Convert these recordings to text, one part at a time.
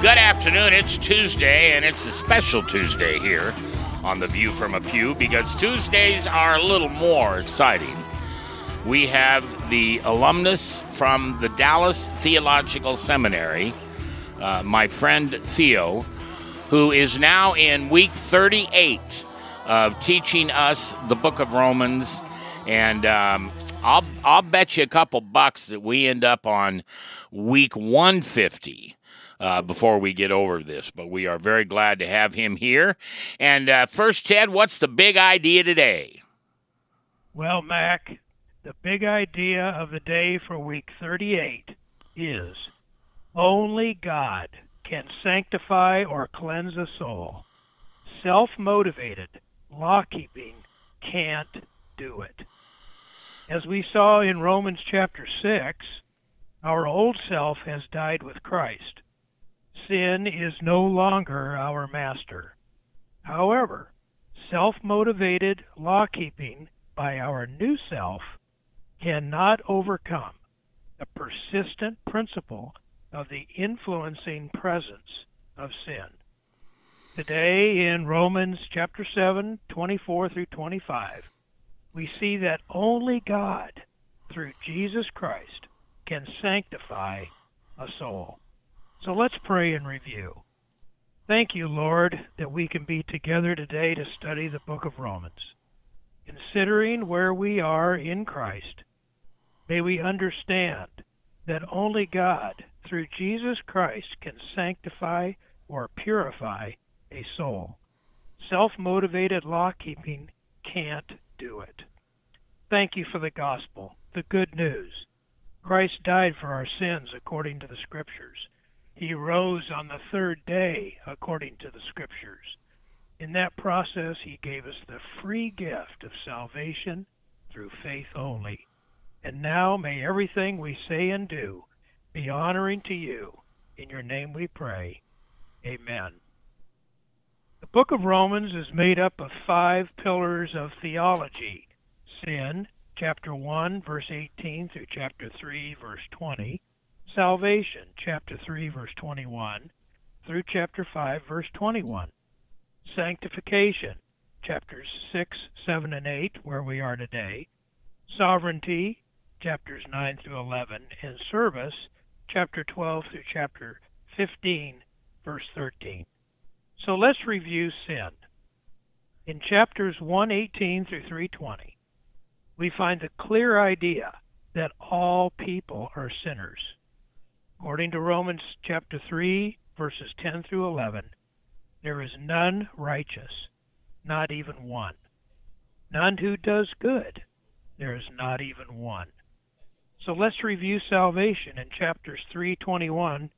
Good afternoon. It's Tuesday, and it's a special Tuesday here on The View from a Pew because Tuesdays are a little more exciting. We have the alumnus from the Dallas Theological Seminary, uh, my friend Theo, who is now in week 38 of teaching us the book of Romans. And um, I'll, I'll bet you a couple bucks that we end up on week 150 uh, before we get over this. But we are very glad to have him here. And uh, first, Ted, what's the big idea today? Well, Mac, the big idea of the day for week 38 is only God can sanctify or cleanse a soul. Self motivated law keeping can't do it. As we saw in Romans chapter 6, our old self has died with Christ sin is no longer our master. However, self motivated law keeping by our new self cannot overcome the persistent principle of the influencing presence of sin. Today in Romans chapter 7, 24 through 25, we see that only God, through Jesus Christ, can sanctify a soul. So let's pray and review. Thank you, Lord, that we can be together today to study the book of Romans. Considering where we are in Christ, may we understand that only God, through Jesus Christ, can sanctify or purify a soul. Self motivated law keeping can't do it. Thank you for the gospel, the good news. Christ died for our sins according to the Scriptures. He rose on the third day, according to the Scriptures. In that process, He gave us the free gift of salvation through faith only. And now may everything we say and do be honoring to you. In your name we pray. Amen. The book of Romans is made up of five pillars of theology sin, chapter 1, verse 18 through chapter 3, verse 20 salvation, chapter 3, verse 21, through chapter 5, verse 21. Sanctification, chapters 6, 7, and 8, where we are today. Sovereignty, chapters 9 through 11. And service, chapter 12 through chapter 15, verse 13. So let's review sin. In chapters 118 through 320, we find the clear idea that all people are sinners. According to Romans chapter 3, verses 10 through 11, there is none righteous, not even one. None who does good, there is not even one. So let's review salvation in chapters 321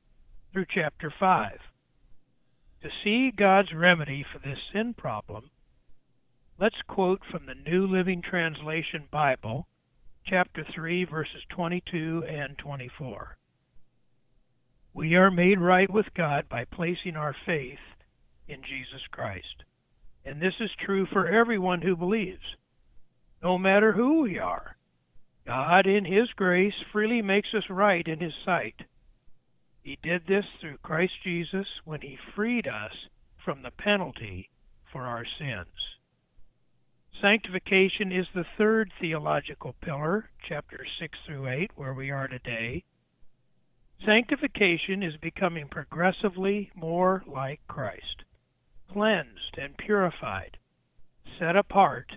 through chapter 5. To see God's remedy for this sin problem, let's quote from the New Living Translation Bible, chapter 3, verses 22 and 24. We are made right with God by placing our faith in Jesus Christ. And this is true for everyone who believes. No matter who we are, God, in His grace, freely makes us right in His sight. He did this through Christ Jesus when He freed us from the penalty for our sins. Sanctification is the third theological pillar, chapters 6 through 8, where we are today. Sanctification is becoming progressively more like Christ, cleansed and purified, set apart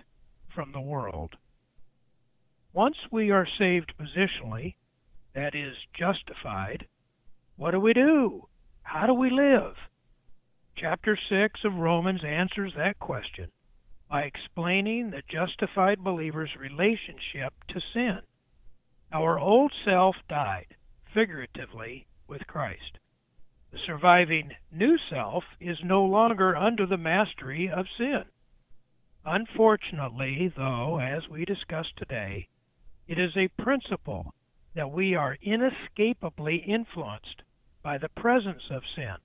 from the world. Once we are saved positionally, that is, justified, what do we do? How do we live? Chapter 6 of Romans answers that question by explaining the justified believer's relationship to sin. Our old self died figuratively with Christ. The surviving new self is no longer under the mastery of sin. Unfortunately, though, as we discussed today, it is a principle that we are inescapably influenced by the presence of sin.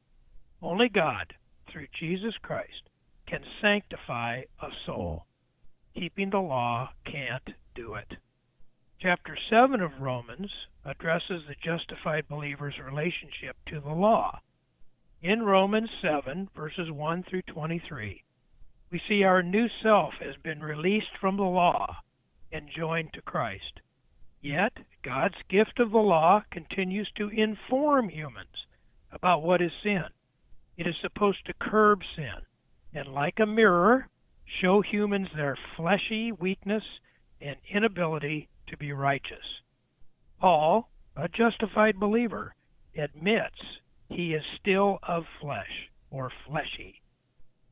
Only God, through Jesus Christ, can sanctify a soul. Keeping the law can't do it. Chapter 7 of Romans addresses the justified believer's relationship to the law. In Romans 7, verses 1 through 23, we see our new self has been released from the law and joined to Christ. Yet, God's gift of the law continues to inform humans about what is sin. It is supposed to curb sin and, like a mirror, show humans their fleshy weakness and inability to be righteous. Paul, a justified believer, admits he is still of flesh or fleshy.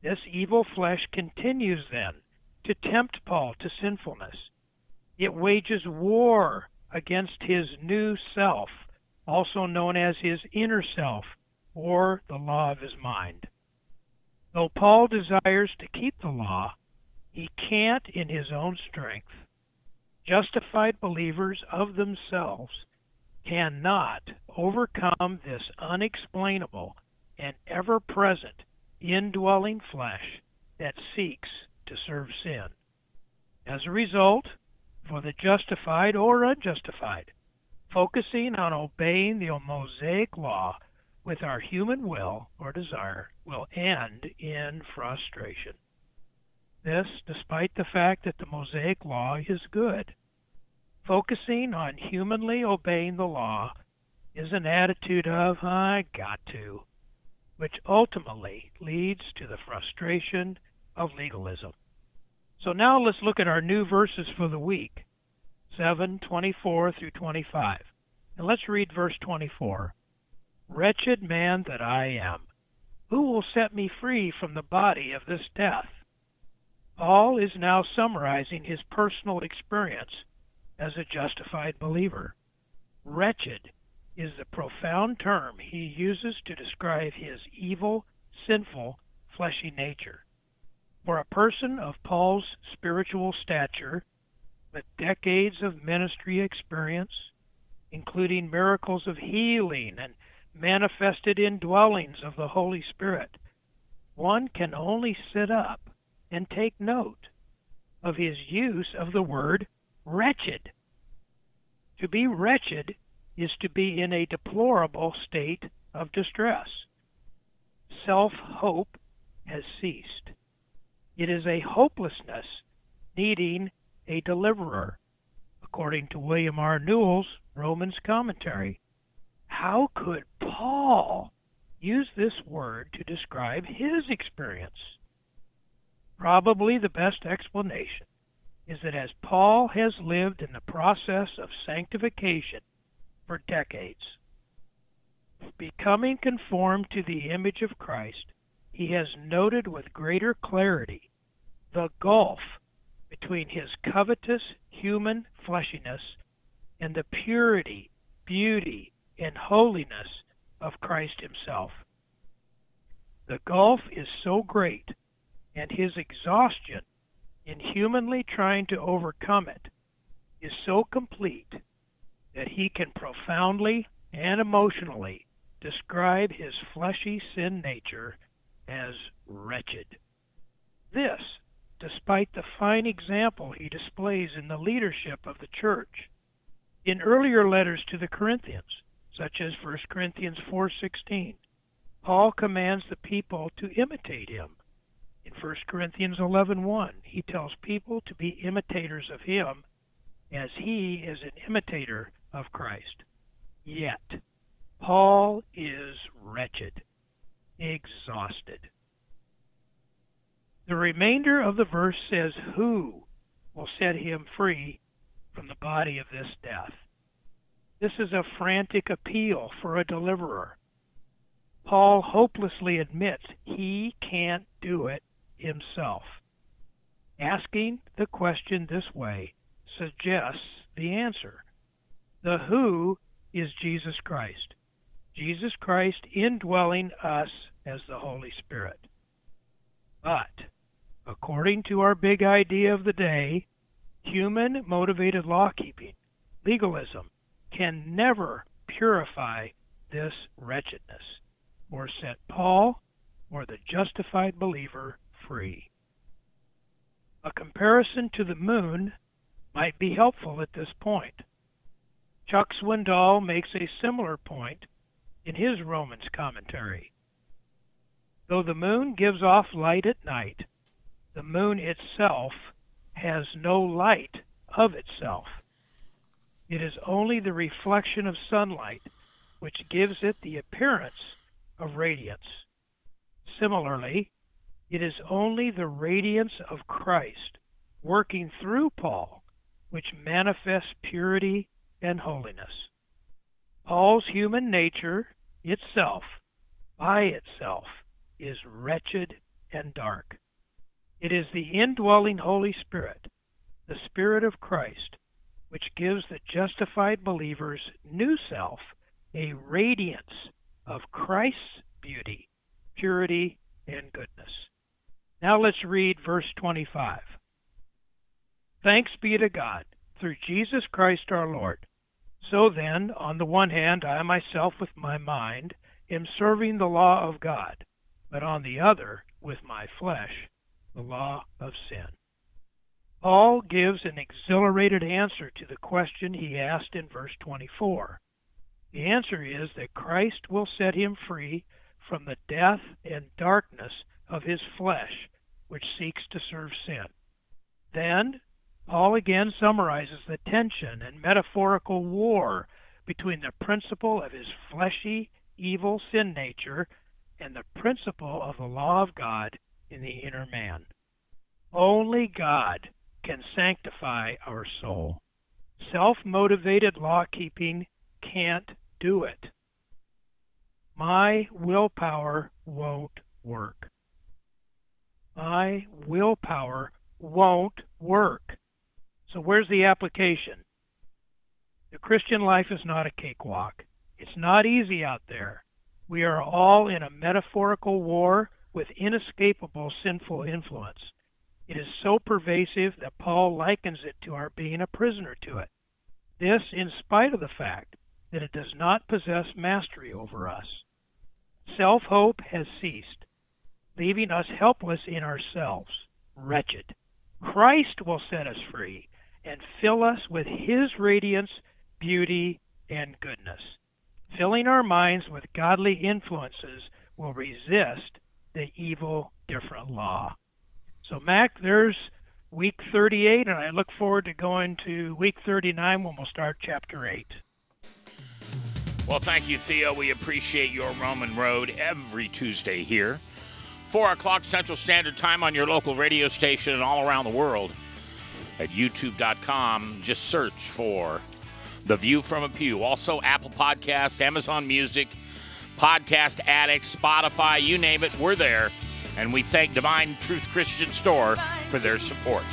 This evil flesh continues then to tempt Paul to sinfulness. It wages war against his new self, also known as his inner self or the law of his mind. Though Paul desires to keep the law, he can't in his own strength. Justified believers of themselves cannot overcome this unexplainable and ever present indwelling flesh that seeks to serve sin. As a result, for the justified or unjustified, focusing on obeying the Mosaic law with our human will or desire will end in frustration. This despite the fact that the Mosaic law is good. Focusing on humanly obeying the law is an attitude of, I got to, which ultimately leads to the frustration of legalism. So now let's look at our new verses for the week 7 24 through 25. And let's read verse 24. Wretched man that I am, who will set me free from the body of this death? Paul is now summarizing his personal experience as a justified believer. Wretched is the profound term he uses to describe his evil, sinful, fleshy nature. For a person of Paul's spiritual stature, with decades of ministry experience, including miracles of healing and manifested indwellings of the Holy Spirit, one can only sit up and take note of his use of the word wretched. To be wretched is to be in a deplorable state of distress. Self hope has ceased. It is a hopelessness needing a deliverer, according to William R. Newell's Romans commentary. How could Paul use this word to describe his experience? Probably the best explanation is that as Paul has lived in the process of sanctification for decades, becoming conformed to the image of Christ, he has noted with greater clarity the gulf between his covetous human fleshiness and the purity, beauty, and holiness of Christ Himself. The gulf is so great, and his exhaustion in humanly trying to overcome it is so complete that he can profoundly and emotionally describe his fleshy sin nature as wretched. This, despite the fine example he displays in the leadership of the church. In earlier letters to the Corinthians, such as 1 Corinthians 4:16. Paul commands the people to imitate him. In 1 Corinthians 11:1, he tells people to be imitators of him as he is an imitator of Christ. Yet Paul is wretched, exhausted. The remainder of the verse says, Who will set him free from the body of this death? This is a frantic appeal for a deliverer. Paul hopelessly admits he can't do it himself. Asking the question this way suggests the answer. The who is Jesus Christ. Jesus Christ indwelling us as the Holy Spirit. But, according to our big idea of the day, human motivated law keeping, legalism, can never purify this wretchedness or set Paul or the justified believer free. A comparison to the moon might be helpful at this point. Chuck Swindoll makes a similar point in his Romans commentary. Though the moon gives off light at night, the moon itself has no light of itself. It is only the reflection of sunlight which gives it the appearance of radiance. Similarly, it is only the radiance of Christ working through Paul which manifests purity and holiness. Paul's human nature itself, by itself, is wretched and dark. It is the indwelling Holy Spirit, the Spirit of Christ, which gives the justified believer's new self a radiance of Christ's beauty, purity, and goodness. Now let's read verse 25. Thanks be to God through Jesus Christ our Lord. So then, on the one hand, I myself with my mind am serving the law of God, but on the other, with my flesh, the law of sin. Paul gives an exhilarated answer to the question he asked in verse 24. The answer is that Christ will set him free from the death and darkness of his flesh, which seeks to serve sin. Then, Paul again summarizes the tension and metaphorical war between the principle of his fleshy, evil sin nature and the principle of the law of God in the inner man. Only God can sanctify our soul. Self motivated law keeping can't do it. My willpower won't work. My willpower won't work. So, where's the application? The Christian life is not a cakewalk. It's not easy out there. We are all in a metaphorical war with inescapable sinful influence. It is so pervasive that Paul likens it to our being a prisoner to it. This, in spite of the fact that it does not possess mastery over us. Self hope has ceased, leaving us helpless in ourselves, wretched. Christ will set us free and fill us with His radiance, beauty, and goodness. Filling our minds with godly influences will resist the evil different law. So, Mac, there's week 38, and I look forward to going to week 39 when we'll start chapter 8. Well, thank you, Theo. We appreciate your Roman Road every Tuesday here. 4 o'clock Central Standard Time on your local radio station and all around the world at youtube.com. Just search for The View from a Pew. Also, Apple Podcast, Amazon Music, Podcast Addict, Spotify, you name it, we're there. And we thank Divine Truth Christian Store for their support.